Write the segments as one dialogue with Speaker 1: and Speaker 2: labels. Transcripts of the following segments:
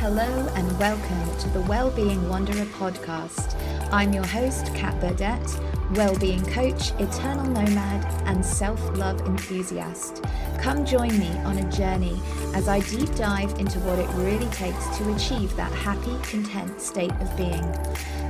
Speaker 1: Hello and welcome to the Wellbeing Wanderer podcast. I'm your host, Kat Burdett, well-being coach, eternal nomad, and self-love enthusiast. Come join me on a journey as I deep dive into what it really takes to achieve that happy, content state of being.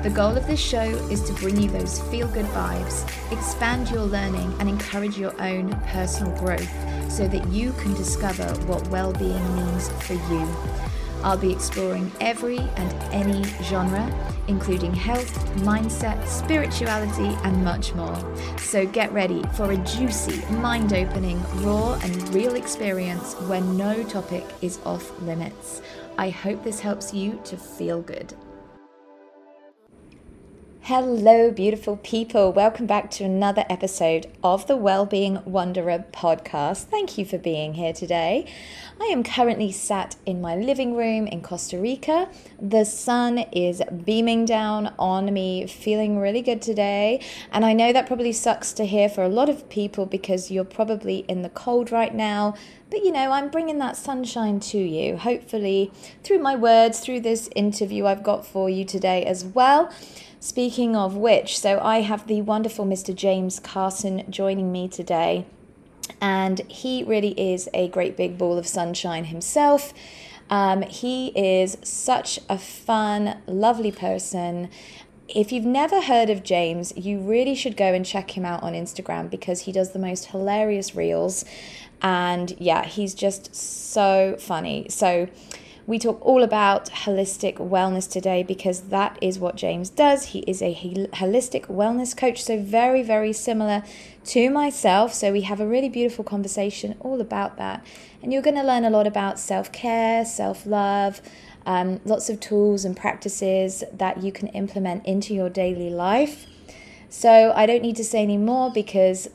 Speaker 1: The goal of this show is to bring you those feel-good vibes, expand your learning, and encourage your own personal growth so that you can discover what well-being means for you. I'll be exploring every and any genre, including health, mindset, spirituality, and much more. So get ready for a juicy, mind opening, raw, and real experience where no topic is off limits. I hope this helps you to feel good. Hello, beautiful people. Welcome back to another episode of the Wellbeing Wanderer podcast. Thank you for being here today. I am currently sat in my living room in Costa Rica. The sun is beaming down on me, feeling really good today. And I know that probably sucks to hear for a lot of people because you're probably in the cold right now. But you know, I'm bringing that sunshine to you, hopefully, through my words, through this interview I've got for you today as well. Speaking of which, so I have the wonderful Mr. James Carson joining me today, and he really is a great big ball of sunshine himself. Um, he is such a fun, lovely person. If you've never heard of James, you really should go and check him out on Instagram because he does the most hilarious reels. And yeah, he's just so funny. So, we talk all about holistic wellness today because that is what James does. He is a holistic wellness coach, so very, very similar to myself. So we have a really beautiful conversation all about that. And you're going to learn a lot about self care, self love, um, lots of tools and practices that you can implement into your daily life. So I don't need to say any more because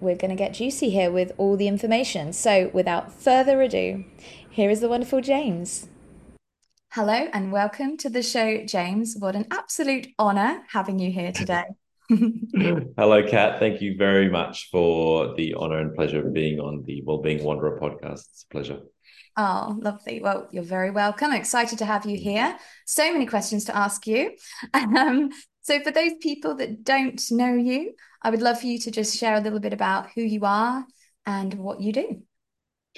Speaker 1: we're going to get juicy here with all the information. So without further ado, here is the wonderful James. Hello and welcome to the show, James. What an absolute honor having you here today.
Speaker 2: Hello, Kat. Thank you very much for the honor and pleasure of being on the Wellbeing Wanderer podcast. It's a pleasure.
Speaker 1: Oh, lovely. Well, you're very welcome. Excited to have you here. So many questions to ask you. Um, so, for those people that don't know you, I would love for you to just share a little bit about who you are and what you do.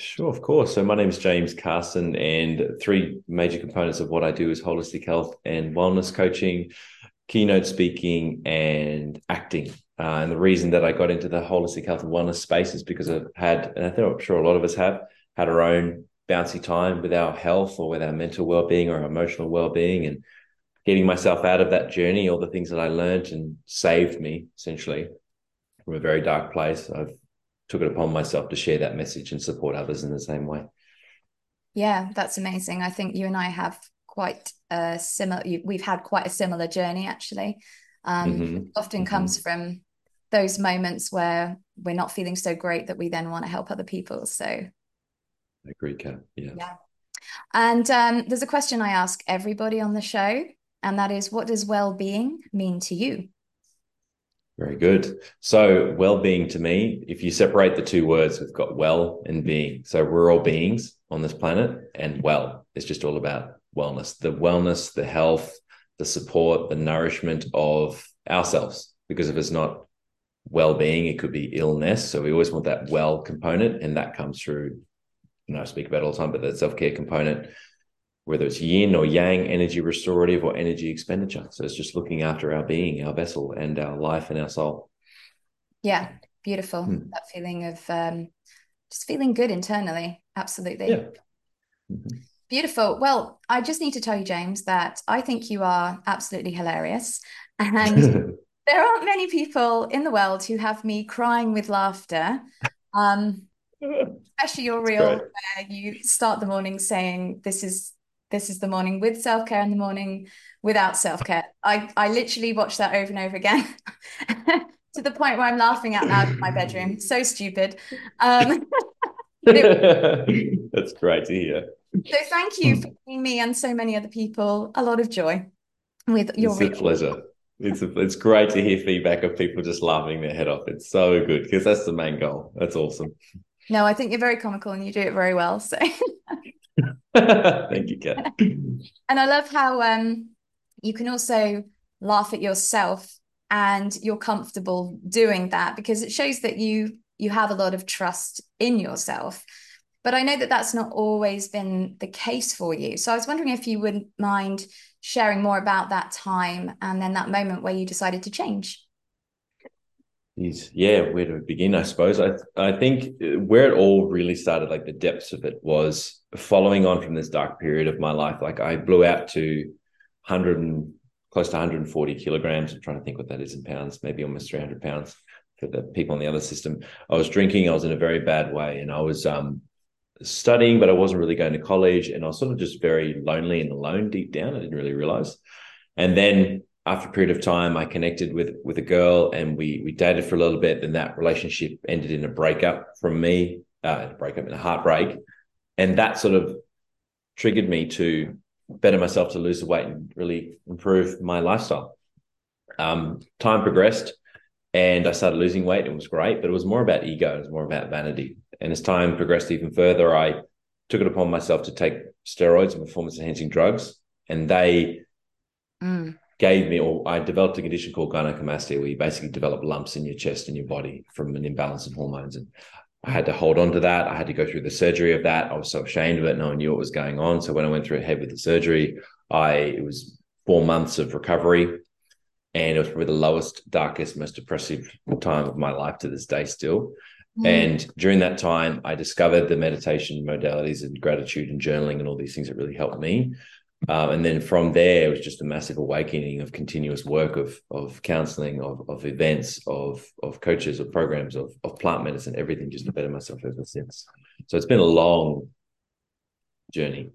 Speaker 2: Sure, of course. So my name is James Carson, and three major components of what I do is holistic health and wellness coaching, keynote speaking, and acting. Uh, and the reason that I got into the holistic health and wellness space is because I've had, and I think I'm sure a lot of us have, had our own bouncy time with our health or with our mental well-being or emotional well-being, and getting myself out of that journey, all the things that I learned and saved me essentially from a very dark place. I've took it upon myself to share that message and support others in the same way.
Speaker 1: Yeah, that's amazing. I think you and I have quite a similar. We've had quite a similar journey actually. Um, mm-hmm. Often mm-hmm. comes from those moments where we're not feeling so great that we then want to help other people. So, I
Speaker 2: agree, Kat. Yeah.
Speaker 1: Yeah. And um, there's a question I ask everybody on the show, and that is, what does well-being mean to you?
Speaker 2: Very good. So, well being to me, if you separate the two words, we've got well and being. So, we're all beings on this planet, and well is just all about wellness the wellness, the health, the support, the nourishment of ourselves. Because if it's not well being, it could be illness. So, we always want that well component, and that comes through, you know, I speak about all the time, but that self care component whether it's yin or yang, energy restorative or energy expenditure. So it's just looking after our being, our vessel, and our life and our soul.
Speaker 1: Yeah, beautiful. Hmm. That feeling of um, just feeling good internally. Absolutely.
Speaker 2: Yeah. Mm-hmm.
Speaker 1: Beautiful. Well, I just need to tell you, James, that I think you are absolutely hilarious. And there aren't many people in the world who have me crying with laughter. Um, especially your reel where you start the morning saying, This is this is the morning with self care and the morning without self care. I, I literally watch that over and over again to the point where I'm laughing out loud in my bedroom. So stupid. Um,
Speaker 2: it, That's great to hear.
Speaker 1: So thank you for giving me and so many other people a lot of joy with your.
Speaker 2: It's a pleasure. It's a, it's great to hear feedback of people just laughing their head off. It's so good because that's the main goal. That's awesome.
Speaker 1: No, I think you're very comical and you do it very well. So
Speaker 2: Thank you, Kat.
Speaker 1: and I love how um, you can also laugh at yourself and you're comfortable doing that because it shows that you you have a lot of trust in yourself. But I know that that's not always been the case for you. So I was wondering if you wouldn't mind sharing more about that time and then that moment where you decided to change.
Speaker 2: Yeah, where to begin? I suppose I I think where it all really started, like the depths of it, was following on from this dark period of my life. Like I blew out to hundred and close to 140 kilograms. I'm trying to think what that is in pounds, maybe almost 300 pounds for the people on the other system. I was drinking. I was in a very bad way, and I was um, studying, but I wasn't really going to college, and I was sort of just very lonely and alone deep down. I didn't really realize. And then after a period of time, I connected with with a girl, and we we dated for a little bit. Then that relationship ended in a breakup from me, uh, a breakup in a heartbreak, and that sort of triggered me to better myself to lose the weight and really improve my lifestyle. Um, time progressed, and I started losing weight. It was great, but it was more about ego. It was more about vanity. And as time progressed even further, I took it upon myself to take steroids and performance enhancing drugs, and they mm gave me, or I developed a condition called gynecomastia, where you basically develop lumps in your chest and your body from an imbalance in hormones. And I had to hold on to that. I had to go through the surgery of that. I was so ashamed of it. No one knew what was going on. So when I went through ahead with the surgery, I it was four months of recovery. And it was probably the lowest, darkest, most depressive time of my life to this day still. Mm. And during that time, I discovered the meditation modalities and gratitude and journaling and all these things that really helped me. Um, and then from there, it was just a massive awakening of continuous work of of counseling, of of events, of of coaches, of programs, of of plant medicine, everything just to better myself ever since. So it's been a long journey.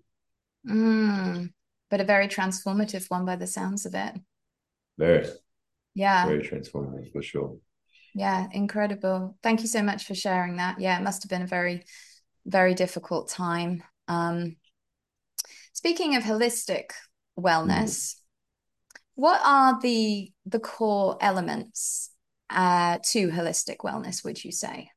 Speaker 1: Mm, but a very transformative one by the sounds of it.
Speaker 2: Very.
Speaker 1: Yeah.
Speaker 2: Very transformative for sure.
Speaker 1: Yeah, incredible. Thank you so much for sharing that. Yeah, it must have been a very, very difficult time. Um, Speaking of holistic wellness, mm. what are the the core elements uh, to holistic wellness? Would you say?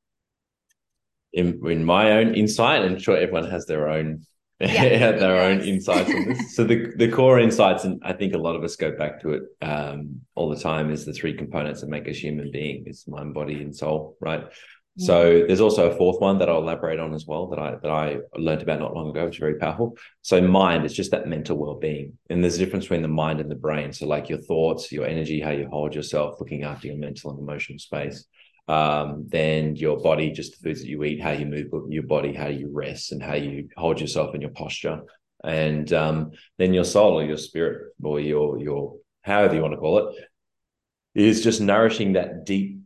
Speaker 2: In, in my own insight, and I'm sure everyone has their own yeah, their own insights on this. So the the core insights, and I think a lot of us go back to it um, all the time, is the three components that make us human being: is mind, body, and soul. Right. So there's also a fourth one that I'll elaborate on as well that I that I learned about not long ago, which is very powerful. So mind is just that mental well-being. And there's a difference between the mind and the brain. So like your thoughts, your energy, how you hold yourself, looking after your mental and emotional space. Um, then your body, just the foods that you eat, how you move your body, how you rest, and how you hold yourself in your posture. And um, then your soul or your spirit or your your however you want to call it is just nourishing that deep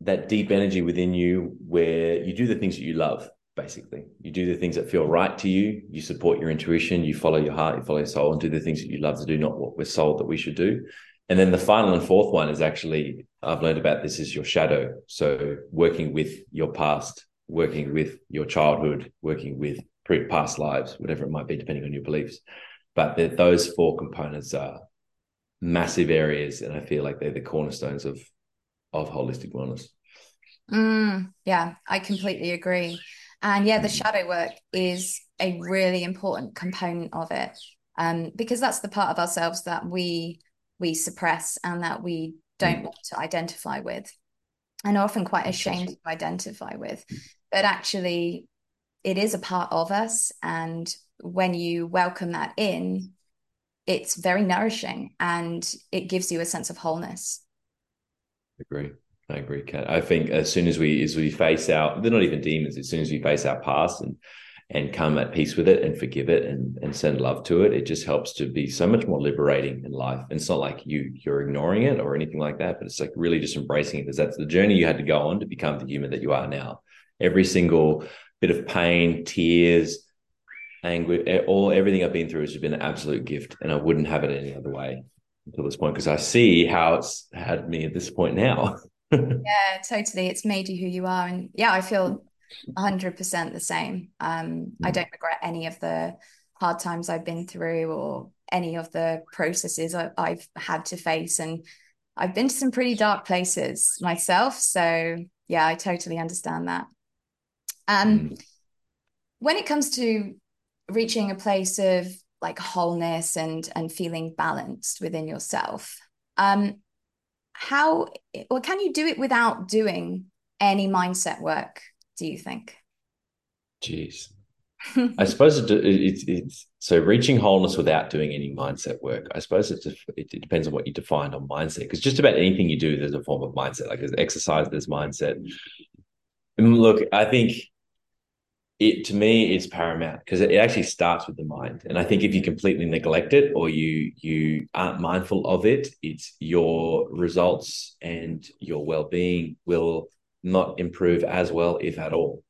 Speaker 2: that deep energy within you where you do the things that you love basically. You do the things that feel right to you. You support your intuition. You follow your heart. You follow your soul and do the things that you love to do not what we're sold that we should do. And then the final and fourth one is actually i've learned about this is your shadow. So working with your past working with your childhood working with past lives whatever it might be depending on your beliefs. But those four components are massive areas and i feel like they're the cornerstones of of holistic wellness.
Speaker 1: Mm, yeah, I completely agree. And yeah, the mm. shadow work is a really important component of it um, because that's the part of ourselves that we we suppress and that we don't mm. want to identify with and are often quite ashamed to identify with. But actually, it is a part of us. And when you welcome that in, it's very nourishing and it gives you a sense of wholeness
Speaker 2: agree. I agree, Kat. I think as soon as we as we face our they're not even demons, as soon as we face our past and and come at peace with it and forgive it and, and send love to it, it just helps to be so much more liberating in life. And it's not like you you're ignoring it or anything like that, but it's like really just embracing it because that's the journey you had to go on to become the human that you are now. Every single bit of pain, tears, anger, all everything I've been through has been an absolute gift, and I wouldn't have it any other way until this point because I see how it's had me at this point now.
Speaker 1: yeah, totally. It's made you who you are. And yeah, I feel 100% the same. Um, I mm. don't regret any of the hard times I've been through or any of the processes I, I've had to face. And I've been to some pretty dark places myself. So yeah, I totally understand that. Um, mm. When it comes to reaching a place of like wholeness and and feeling balanced within yourself. Um, how or can you do it without doing any mindset work? Do you think?
Speaker 2: Jeez, I suppose it, it, it's so reaching wholeness without doing any mindset work. I suppose it, it depends on what you define on mindset because just about anything you do, there's a form of mindset. Like there's exercise, there's mindset. And look, I think it to me it's paramount because it actually starts with the mind. And i think if you completely neglect it or you you aren't mindful of it it's your results and your well-being will not improve as well if at all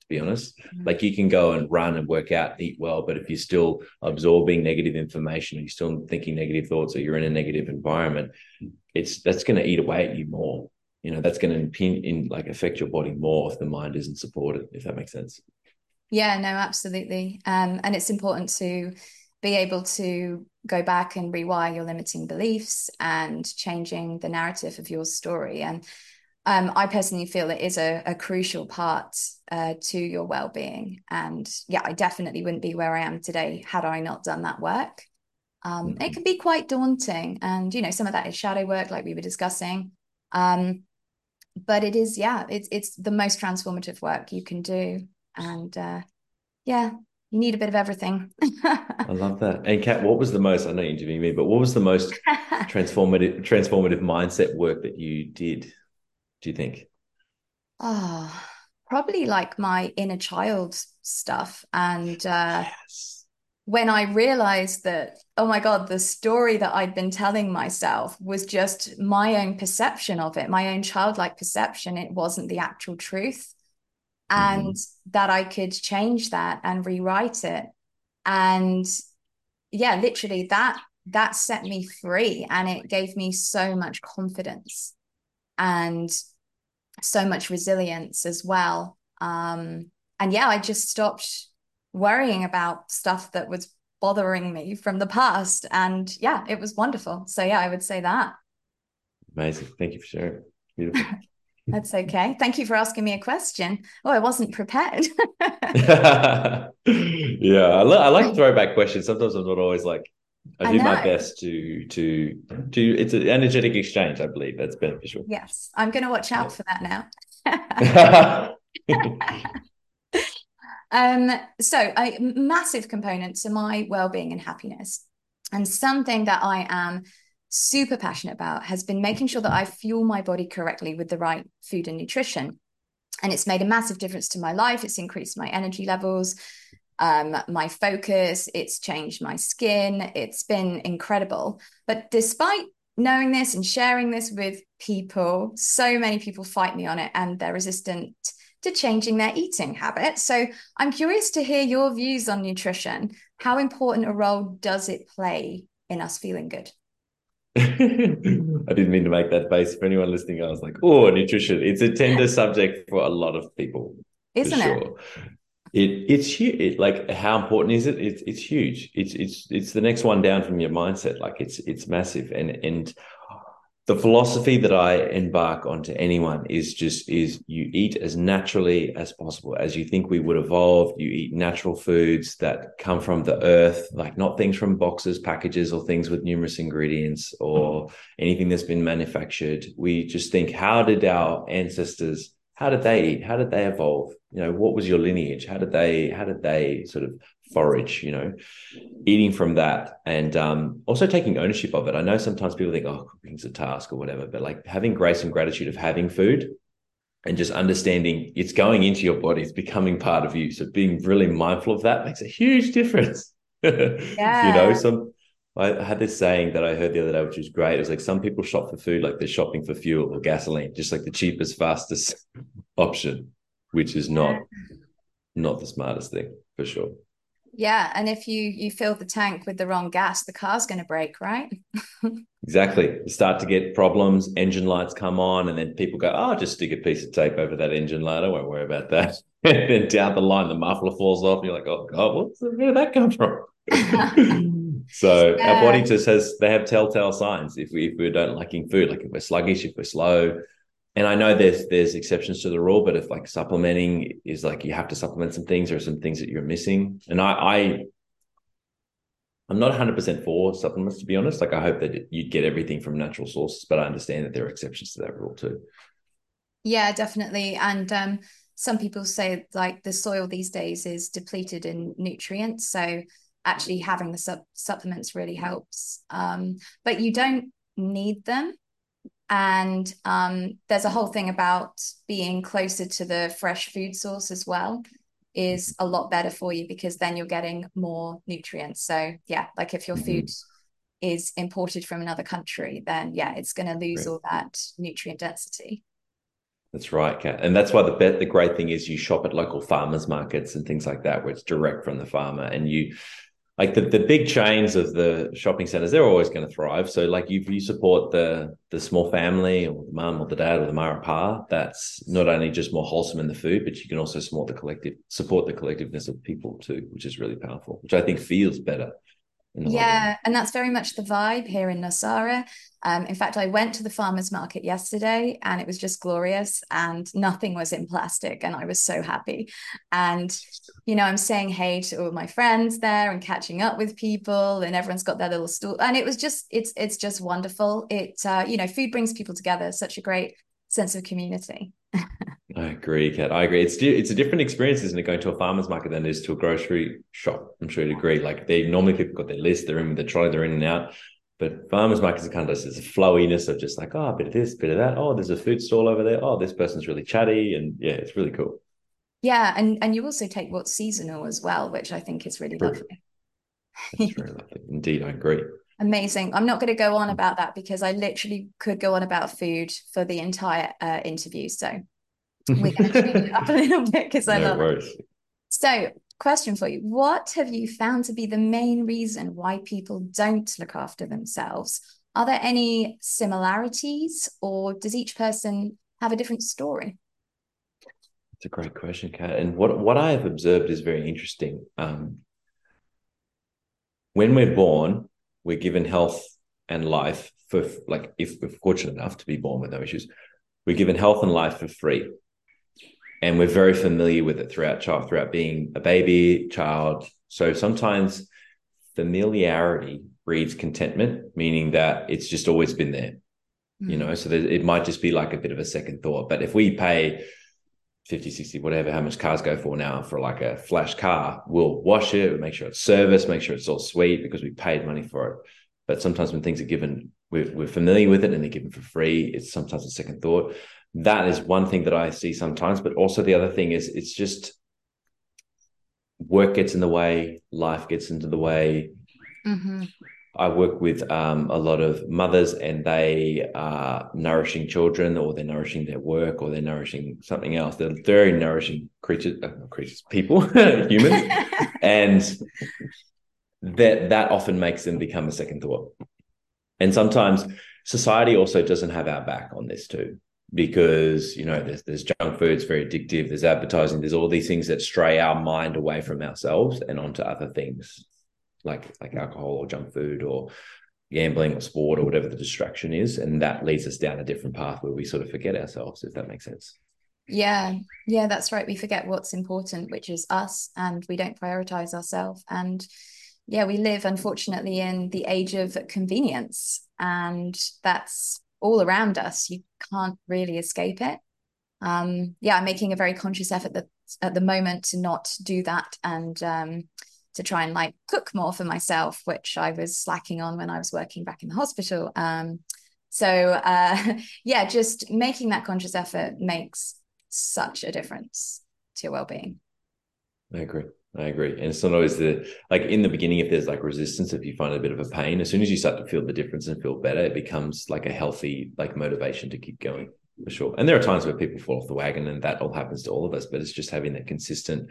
Speaker 2: to be honest. Mm-hmm. like you can go and run and work out eat well but if you're still absorbing negative information you're still thinking negative thoughts or you're in a negative environment it's that's going to eat away at you more you know that's going to impin, in like affect your body more if the mind isn't supported if that makes sense
Speaker 1: yeah no absolutely um, and it's important to be able to go back and rewire your limiting beliefs and changing the narrative of your story and um, I personally feel it is a, a crucial part uh, to your well-being, and yeah, I definitely wouldn't be where I am today had I not done that work. Um, mm-hmm. It can be quite daunting, and you know, some of that is shadow work, like we were discussing. Um, but it is yeah it's it's the most transformative work you can do. And uh yeah you need a bit of everything.
Speaker 2: I love that. And kat what was the most i know you're interviewing me but what was the most transformative transformative mindset work that you did do you think?
Speaker 1: Oh probably like my inner child stuff and uh yes when I realized that, oh my God, the story that I'd been telling myself was just my own perception of it, my own childlike perception. It wasn't the actual truth. Mm-hmm. And that I could change that and rewrite it. And yeah, literally that that set me free and it gave me so much confidence and so much resilience as well. Um, and yeah, I just stopped worrying about stuff that was bothering me from the past. And yeah, it was wonderful. So yeah, I would say that.
Speaker 2: Amazing. Thank you for sharing. Beautiful.
Speaker 1: That's okay. Thank you for asking me a question. Oh, I wasn't prepared.
Speaker 2: yeah, I, I like throwback questions. Sometimes I'm not always like I, I do know. my best to to to. It's an energetic exchange. I believe that's beneficial.
Speaker 1: Yes, I'm going to watch out yeah. for that now. Um, so a massive component to my well-being and happiness, and something that I am super passionate about has been making sure that I fuel my body correctly with the right food and nutrition. And it's made a massive difference to my life. It's increased my energy levels, um, my focus, it's changed my skin. It's been incredible. But despite knowing this and sharing this with people, so many people fight me on it and they're resistant to changing their eating habits. So I'm curious to hear your views on nutrition. How important a role does it play in us feeling good?
Speaker 2: I didn't mean to make that face for anyone listening. I was like, oh, nutrition. It's a tender subject for a lot of people.
Speaker 1: Isn't sure. it?
Speaker 2: It it's huge. It, like how important is it? It's it's huge. It's it's it's the next one down from your mindset. Like it's it's massive. And and the philosophy that I embark onto anyone is just is you eat as naturally as possible as you think we would evolve. You eat natural foods that come from the earth, like not things from boxes, packages, or things with numerous ingredients or anything that's been manufactured. We just think, how did our ancestors, how did they eat? How did they evolve? You know, what was your lineage? How did they, how did they sort of forage, you know, eating from that and um, also taking ownership of it. I know sometimes people think, oh, cooking's a task or whatever, but like having grace and gratitude of having food and just understanding it's going into your body, it's becoming part of you. So being really mindful of that makes a huge difference. Yeah. you know, some I had this saying that I heard the other day, which was great. It was like some people shop for food like they're shopping for fuel or gasoline, just like the cheapest, fastest option, which is not not the smartest thing for sure.
Speaker 1: Yeah, and if you you fill the tank with the wrong gas, the car's going to break, right?
Speaker 2: exactly. You start to get problems. Engine lights come on, and then people go, "Oh, just stick a piece of tape over that engine light. I won't worry about that." and then down the line, the muffler falls off. And you're like, "Oh God, what's where did that come from?" So yeah. our body just has they have telltale signs if we if we're don't liking food, like if we're sluggish, if we're slow, and I know there's there's exceptions to the rule, but if like supplementing is like you have to supplement some things or some things that you're missing, and I, I I'm not 100 percent for supplements to be honest. Like I hope that you'd get everything from natural sources, but I understand that there are exceptions to that rule too.
Speaker 1: Yeah, definitely, and um, some people say like the soil these days is depleted in nutrients, so actually having the sub- supplements really helps. Um, but you don't need them and um, there's a whole thing about being closer to the fresh food source as well is a lot better for you because then you're getting more nutrients. So yeah, like if your mm-hmm. food is imported from another country, then yeah, it's going to lose all that nutrient density.
Speaker 2: That's right, Kat. And that's why the bet, the great thing is you shop at local farmers markets and things like that, where it's direct from the farmer, and you like the, the big chains of the shopping centers, they're always going to thrive. So like you you support the the small family or the mum or the dad or the ma or pa, that's not only just more wholesome in the food, but you can also support the collective support the collectiveness of people too, which is really powerful, which I think feels better
Speaker 1: yeah, and that's very much the vibe here in Nosara. Um, in fact, I went to the farmers market yesterday and it was just glorious and nothing was in plastic. And I was so happy. And, you know, I'm saying hey to all my friends there and catching up with people and everyone's got their little stool. And it was just, it's, it's just wonderful. It, uh, you know, food brings people together, such a great sense of community.
Speaker 2: I agree, Kat. I agree. It's it's a different experience, isn't it, going to a farmer's market than it is to a grocery shop? I'm sure you'd agree. Like they normally people got their list, they're in the trolley, they're in and out. But farmers markets are kind of there's a flowiness of just like, oh, a bit of this, bit of that. Oh, there's a food stall over there. Oh, this person's really chatty. And yeah, it's really cool.
Speaker 1: Yeah. And and you also take what's seasonal as well, which I think is really lovely.
Speaker 2: That's very lovely. Indeed, I agree.
Speaker 1: Amazing. I'm not going to go on about that because I literally could go on about food for the entire uh, interview. So we're going to change it up a little bit because I no love worries. it. So, question for you What have you found to be the main reason why people don't look after themselves? Are there any similarities or does each person have a different story?
Speaker 2: It's a great question, Kat. And what, what I have observed is very interesting. Um, when we're born, we're given health and life for like if we're fortunate enough to be born with no issues, we're given health and life for free. And we're very familiar with it throughout child, throughout being a baby, child. So sometimes familiarity breeds contentment, meaning that it's just always been there. Mm. You know, so it might just be like a bit of a second thought. But if we pay 50, 60, whatever, how much cars go for now for like a flash car. We'll wash it, we'll make sure it's serviced, make sure it's all sweet because we paid money for it. But sometimes when things are given, we're, we're familiar with it and they're given for free, it's sometimes a second thought. That is one thing that I see sometimes. But also the other thing is it's just work gets in the way, life gets into the way. Mm-hmm. I work with um, a lot of mothers and they are nourishing children or they're nourishing their work or they're nourishing something else. They're very nourishing creatures, uh, creatures, people, humans. and that that often makes them become a second thought. And sometimes society also doesn't have our back on this too, because you know there's there's junk food, it's very addictive. There's advertising. There's all these things that stray our mind away from ourselves and onto other things like like alcohol or junk food or gambling or sport or whatever the distraction is and that leads us down a different path where we sort of forget ourselves if that makes sense
Speaker 1: yeah yeah that's right we forget what's important which is us and we don't prioritize ourselves and yeah we live unfortunately in the age of convenience and that's all around us you can't really escape it um yeah i'm making a very conscious effort that at the moment to not do that and um to try and like cook more for myself, which I was slacking on when I was working back in the hospital. Um, so uh, yeah, just making that conscious effort makes such a difference to your well-being.
Speaker 2: I agree. I agree. And it's not always the like in the beginning, if there's like resistance, if you find a bit of a pain, as soon as you start to feel the difference and feel better, it becomes like a healthy like motivation to keep going for sure. And there are times where people fall off the wagon and that all happens to all of us, but it's just having that consistent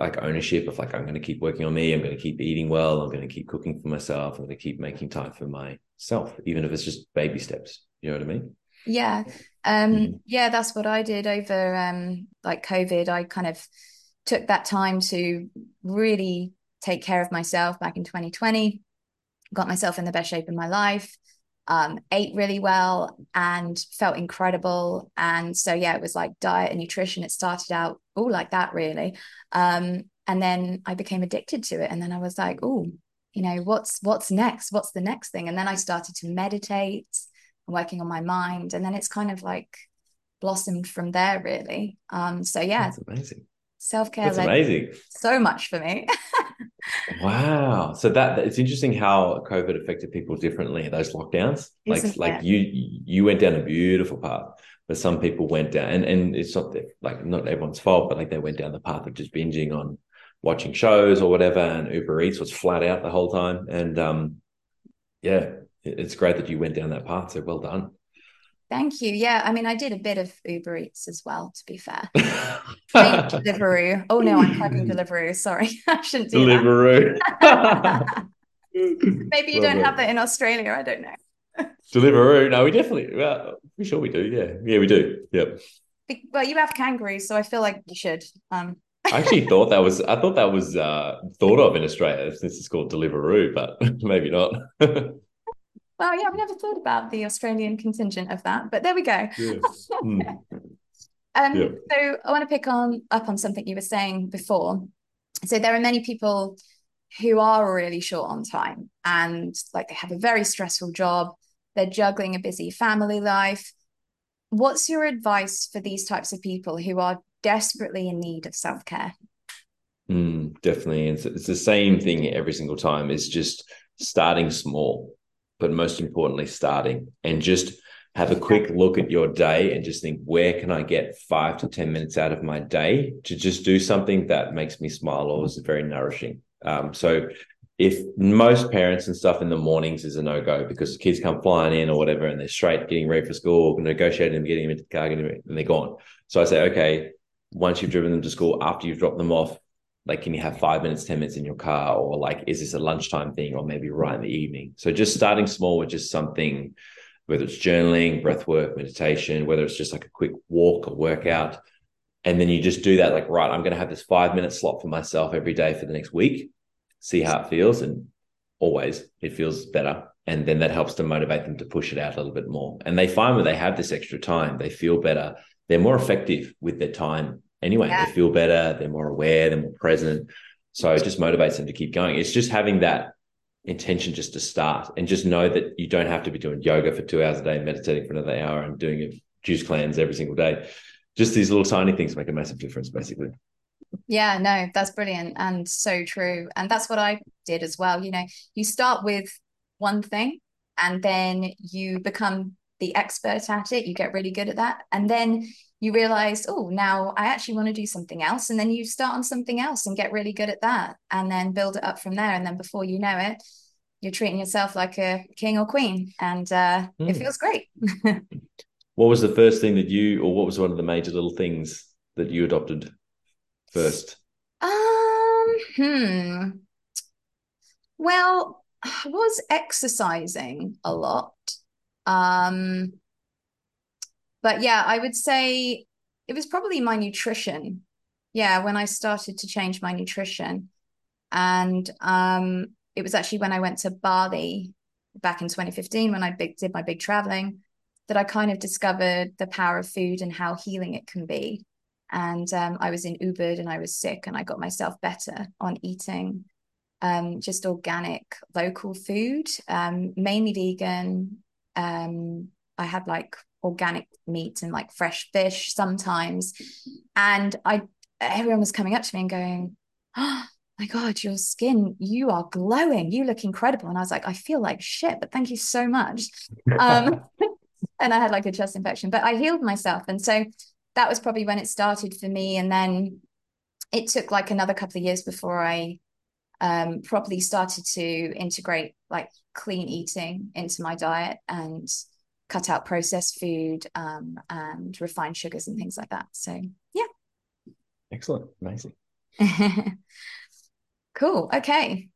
Speaker 2: like ownership of like I'm going to keep working on me. I'm going to keep eating well. I'm going to keep cooking for myself. I'm going to keep making time for myself, even if it's just baby steps. You know what I mean?
Speaker 1: Yeah. Um, mm-hmm. Yeah, that's what I did over um, like COVID. I kind of took that time to really take care of myself back in 2020. Got myself in the best shape in my life. um, ate really well and felt incredible. And so, yeah, it was like diet and nutrition. It started out all like that, really. Um, and then I became addicted to it. And then I was like, oh, you know, what's what's next? What's the next thing? And then I started to meditate and working on my mind. And then it's kind of like blossomed from there, really. Um, so yeah,
Speaker 2: that's amazing.
Speaker 1: Self care.
Speaker 2: That's amazing.
Speaker 1: So much for me.
Speaker 2: wow. So that it's interesting how COVID affected people differently. Those lockdowns, Isn't like like you you went down a beautiful path, but some people went down, and and it's not like not everyone's fault, but like they went down the path of just binging on watching shows or whatever, and Uber Eats was flat out the whole time. And um, yeah, it's great that you went down that path. So well done.
Speaker 1: Thank you. Yeah, I mean, I did a bit of Uber Eats as well, to be fair. Deliveroo. Oh no, I'm plugging Deliveroo. Sorry, I shouldn't do
Speaker 2: Deliveroo.
Speaker 1: that. Maybe you Love don't it. have that in Australia. I don't know.
Speaker 2: Deliveroo. No, we definitely. Well, we sure we do. Yeah, yeah, we do. Yep.
Speaker 1: Well, you have kangaroos, so I feel like you should. Um.
Speaker 2: I actually thought that was. I thought that was uh, thought of in Australia since it's called Deliveroo, but maybe not.
Speaker 1: Well, yeah, I've never thought about the Australian contingent of that, but there we go. Yeah. Mm. um, yeah. So I want to pick on up on something you were saying before. So there are many people who are really short on time and like they have a very stressful job. They're juggling a busy family life. What's your advice for these types of people who are desperately in need of self care?
Speaker 2: Mm, definitely. It's, it's the same thing every single time. It's just starting small but most importantly, starting and just have a quick look at your day and just think, where can I get five to 10 minutes out of my day to just do something that makes me smile or is very nourishing? Um, so, if most parents and stuff in the mornings is a no go because the kids come flying in or whatever and they're straight getting ready for school, negotiating them, getting them into the car, and they're gone. So I say, okay, once you've driven them to school, after you've dropped them off, like can you have five minutes ten minutes in your car? Or like is this a lunchtime thing? Or maybe right in the evening. So just starting small with just something whether it's journaling breath work meditation whether it's just like a quick walk or workout. And then you just do that like right i'm going to have this five minute slot for myself every day for the next week. See how it feels. And always it feels better. And then that helps to motivate them to push it out a little bit more. And they find when they have this extra time they feel better. They're more effective with their time anyway. Yeah. They feel better, they're more aware, they're more present. So it just motivates them to keep going. It's just having that intention just to start and just know that you don't have to be doing yoga for two hours a day, meditating for another hour, and doing a juice cleanse every single day. Just these little tiny things make a massive difference, basically.
Speaker 1: Yeah, no, that's brilliant and so true. And that's what I did as well. You know, you start with one thing and then you become the expert at it. You get really good at that. And then you realize, oh, now I actually want to do something else. And then you start on something else and get really good at that and then build it up from there. And then before you know it, you're treating yourself like a king or queen and uh, mm. it hmm. feels great.
Speaker 2: what was the first thing that you, or what was one of the major little things that you adopted first?
Speaker 1: Um, hmm. Well, I was exercising a lot. Um, but yeah, I would say it was probably my nutrition. Yeah, when I started to change my nutrition. And um, it was actually when I went to Bali back in 2015 when I big, did my big traveling that I kind of discovered the power of food and how healing it can be. And um, I was in Ubud and I was sick, and I got myself better on eating um, just organic, local food, um, mainly vegan. Um, I had like organic meat and like fresh fish sometimes. And I everyone was coming up to me and going, Oh my God, your skin, you are glowing. You look incredible. And I was like, I feel like shit, but thank you so much. Um, and I had like a chest infection, but I healed myself. And so that was probably when it started for me. And then it took like another couple of years before I um, properly started to integrate like clean eating into my diet and cut out processed food um, and refined sugars and things like that. So yeah.
Speaker 2: Excellent. Amazing.
Speaker 1: cool. Okay.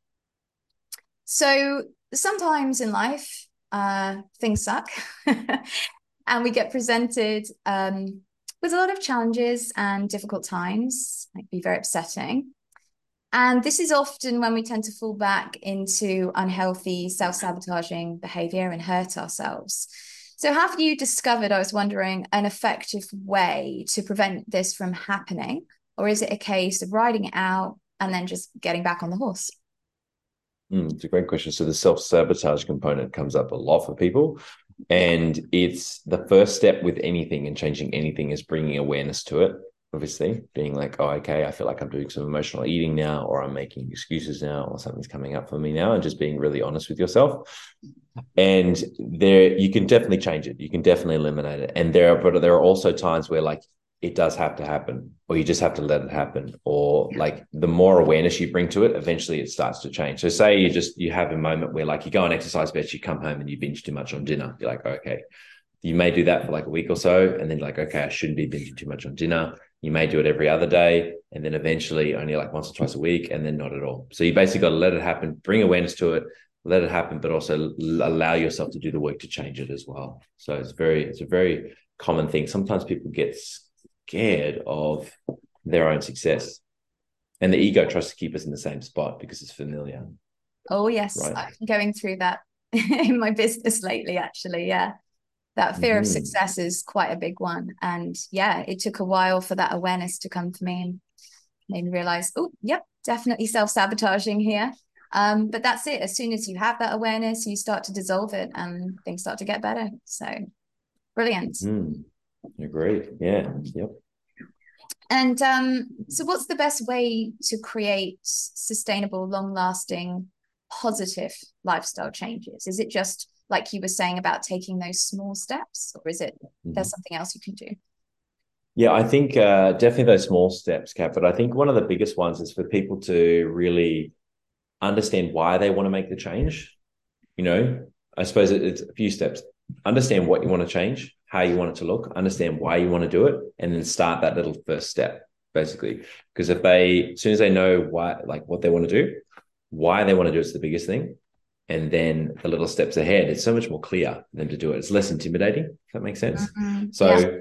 Speaker 1: So sometimes in life, uh, things suck and we get presented um, with a lot of challenges and difficult times, might be very upsetting. And this is often when we tend to fall back into unhealthy, self sabotaging behavior and hurt ourselves. So, have you discovered, I was wondering, an effective way to prevent this from happening? Or is it a case of riding it out and then just getting back on the horse?
Speaker 2: Mm, it's a great question. So, the self sabotage component comes up a lot for people. And it's the first step with anything and changing anything is bringing awareness to it obviously being like oh okay i feel like i'm doing some emotional eating now or i'm making excuses now or something's coming up for me now and just being really honest with yourself. And there you can definitely change it. You can definitely eliminate it. And there are but there are also times where like it does have to happen or you just have to let it happen or like the more awareness you bring to it eventually it starts to change. So say you just you have a moment where like you go and exercise but you come home and you binge too much on dinner. You're like okay. You may do that for like a week or so and then like okay i shouldn't be binging too much on dinner you may do it every other day and then eventually only like once or twice a week and then not at all. So you basically got to let it happen, bring awareness to it, let it happen, but also allow yourself to do the work to change it as well. So it's very, it's a very common thing. Sometimes people get scared of their own success. And the ego tries to keep us in the same spot because it's familiar.
Speaker 1: Oh yes. Right? I'm going through that in my business lately, actually. Yeah that fear mm-hmm. of success is quite a big one. And yeah it took a while for that awareness to come to me and made me realize oh yep definitely self-sabotaging here. Um, but that's it. As soon as you have that awareness you start to dissolve it and things start to get better. So brilliant.
Speaker 2: Mm. agreed yeah yep.
Speaker 1: And um, so what's the best way to create sustainable long lasting positive lifestyle changes? Is it just like you were saying about taking those small steps or is it mm-hmm. there's something else you can do?
Speaker 2: Yeah i think uh, definitely those small steps Kat but i think one of the biggest ones is for people to really understand why they want to make the change. You know i suppose it's a few steps. Understand what you want to change how you want it to look understand why you want to do it and then start that little first step basically. Because if they as soon as they know why like what they want to do why they want to do it's the biggest thing and then the little steps ahead, it's so much more clear for them to do it. It's less intimidating, if that makes sense. Mm-hmm. So yeah.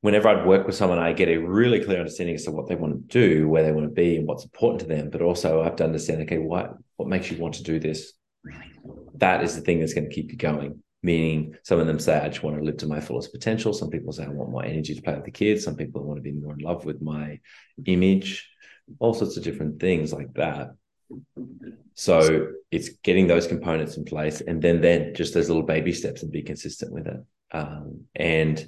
Speaker 2: whenever I'd work with someone, I get a really clear understanding as to what they want to do, where they want to be, and what's important to them. But also I have to understand, okay, what what makes you want to do this? That is the thing that's going to keep you going. Meaning some of them say, I just want to live to my fullest potential. Some people say I want more energy to play with the kids. Some people want to be more in love with my image, all sorts of different things like that. So it's getting those components in place, and then then just those little baby steps and be consistent with it. Um, and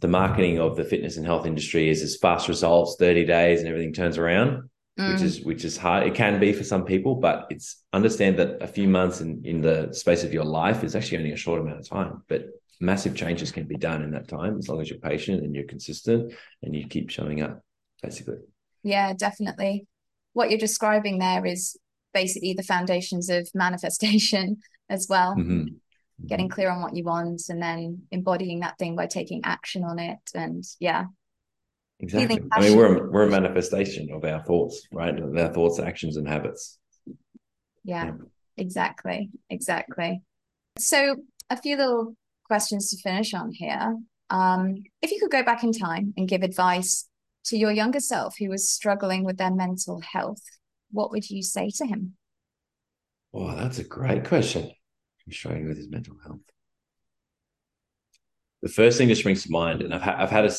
Speaker 2: the marketing of the fitness and health industry is as fast results, thirty days, and everything turns around, mm. which is which is hard. It can be for some people, but it's understand that a few months in in the space of your life is actually only a short amount of time, but massive changes can be done in that time as long as you're patient and you're consistent and you keep showing up basically
Speaker 1: yeah definitely what you're describing there is basically the foundations of manifestation as well. Mm-hmm. Getting clear on what you want and then embodying that thing by taking action on it. And yeah.
Speaker 2: Exactly. I mean, we're a, we're a manifestation of our thoughts, right? Of our thoughts, actions, and habits.
Speaker 1: Yeah, yeah, exactly. Exactly. So, a few little questions to finish on here. Um, if you could go back in time and give advice to your younger self who was struggling with their mental health, what would you say to him?
Speaker 2: Oh, that's a great question. He's struggling with his mental health. The first thing that springs to mind, and I've, ha- I've had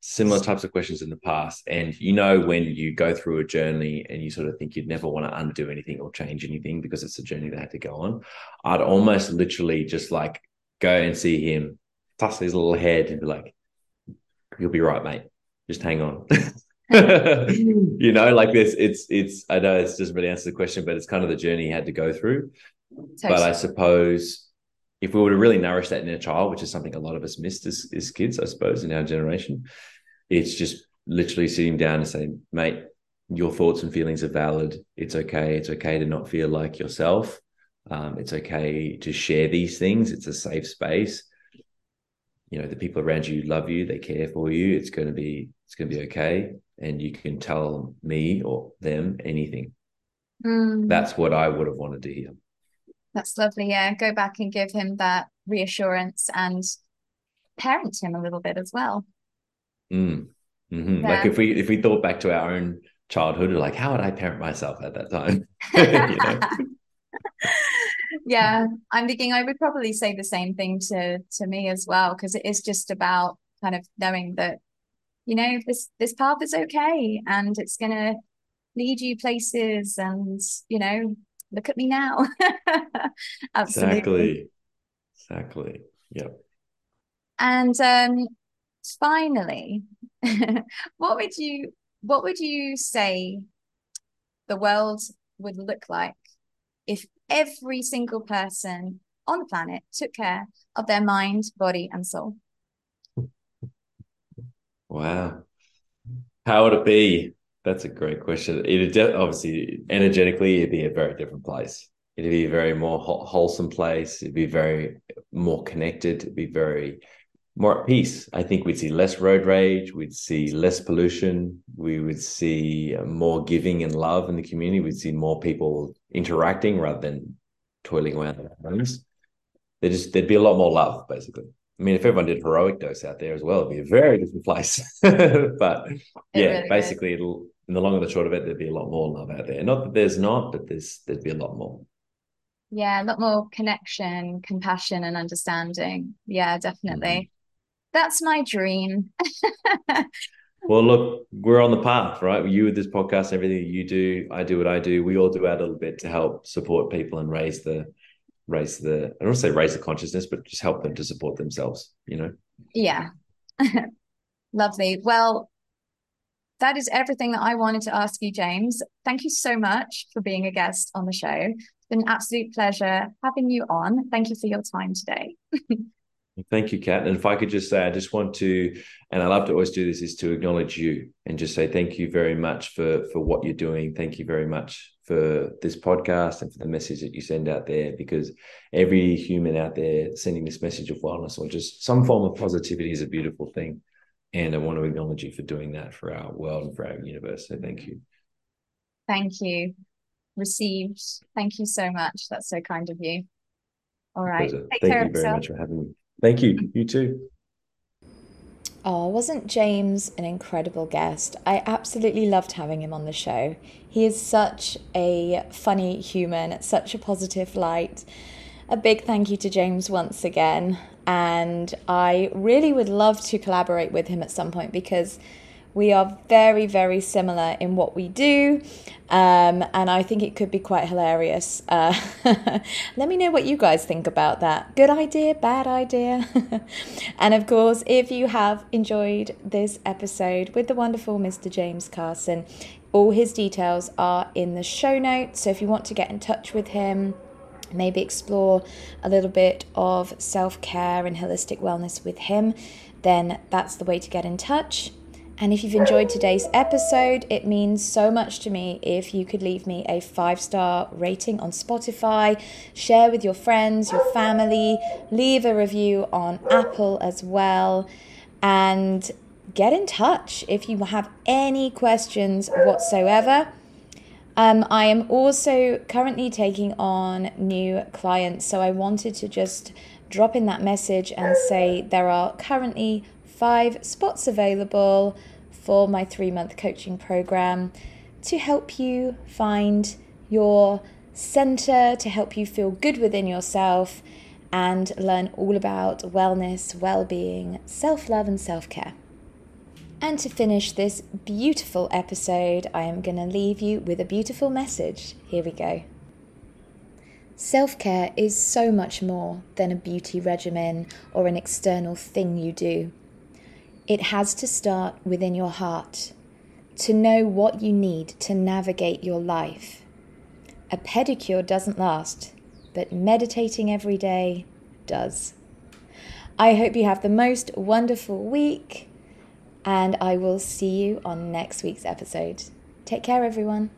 Speaker 2: similar types of questions in the past, and you know when you go through a journey and you sort of think you'd never want to undo anything or change anything because it's a journey they had to go on, I'd almost literally just like go and see him, toss his little head, and be like, "You'll be right, mate just hang on. you know, like this, it's it's I know it doesn't really answer the question, but it's kind of the journey he had to go through. Totally. But I suppose if we were to really nourish that inner child, which is something a lot of us missed as, as kids, I suppose, in our generation, it's just literally sitting down and saying, mate, your thoughts and feelings are valid. It's okay. It's okay to not feel like yourself. Um, it's okay to share these things. It's a safe space. You know, the people around you love you, they care for you. It's going to be it's going to be okay. And you can tell me or them anything. Mm. That's what I would have wanted to hear.
Speaker 1: That's lovely. Yeah. Go back and give him that reassurance and parent him a little bit as well.
Speaker 2: Mm. Mm-hmm. Yeah. Like if we if we thought back to our own childhood like how would i parent myself at that time?
Speaker 1: yeah i'm thinking i would probably say the same thing to to me as well because it is just about kind of knowing that you know this this path is okay and it's going to lead you places and you know look at me now.
Speaker 2: Absolutely. Exactly. Exactly. Yep.
Speaker 1: And um finally what would you what would you say the world would look like if every single person on the planet took care of their mind, body, and soul?
Speaker 2: Wow. How would it be? That's a great question. It obviously energetically it'd be a very different place. It'd be a very more wholesome place. It'd be very more connected. It'd be very more at peace. I think we'd see less road rage, we'd see less pollution, we would see uh, more giving and love in the community, we'd see more people interacting rather than toiling around their homes. There just there'd be a lot more love, basically. I mean, if everyone did heroic dose out there as well, it'd be a very different place. but yeah, really basically, it'll in the long and the short of it, there'd be a lot more love out there. Not that there's not, but there's there'd be a lot more.
Speaker 1: Yeah, a lot more connection, compassion, and understanding. Yeah, definitely. Mm-hmm. That's my dream.
Speaker 2: well, look, we're on the path, right? You with this podcast, everything you do, I do what I do. We all do our little bit to help support people and raise the raise the I don't want to say raise the consciousness, but just help them to support themselves, you know?
Speaker 1: Yeah. Lovely. Well, that is everything that I wanted to ask you, James. Thank you so much for being a guest on the show. It's been an absolute pleasure having you on. Thank you for your time today.
Speaker 2: Thank you, Kat. And if I could just say, I just want to, and I love to always do this, is to acknowledge you and just say thank you very much for for what you're doing. Thank you very much for this podcast and for the message that you send out there. Because every human out there sending this message of wellness or just some form of positivity is a beautiful thing. And I want to acknowledge you for doing that for our world and for our universe. So thank you.
Speaker 1: Thank you. Received. Thank you so much. That's so kind of you. All right.
Speaker 2: Thank you very yourself. much for having me. Thank you. You too.
Speaker 1: Oh, wasn't James an incredible guest? I absolutely loved having him on the show. He is such a funny human, such a positive light. A big thank you to James once again. And I really would love to collaborate with him at some point because we are very, very similar in what we do, um, and I think it could be quite hilarious. Uh, let me know what you guys think about that. Good idea, bad idea? and of course, if you have enjoyed this episode with the wonderful Mr. James Carson, all his details are in the show notes. So if you want to get in touch with him, maybe explore a little bit of self care and holistic wellness with him, then that's the way to get in touch. And if you've enjoyed today's episode, it means so much to me if you could leave me a five star rating on Spotify, share with your friends, your family, leave a review on Apple as well, and get in touch if you have any questions whatsoever. Um, I am also currently taking on new clients, so I wanted to just drop in that message and say there are currently five spots available for my three month coaching program to help you find your center, to help you feel good within yourself, and learn all about wellness, well being, self love, and self care. And to finish this beautiful episode, I am going to leave you with a beautiful message. Here we go. Self care is so much more than a beauty regimen or an external thing you do. It has to start within your heart to know what you need to navigate your life. A pedicure doesn't last, but meditating every day does. I hope you have the most wonderful week, and I will see you on next week's episode. Take care, everyone.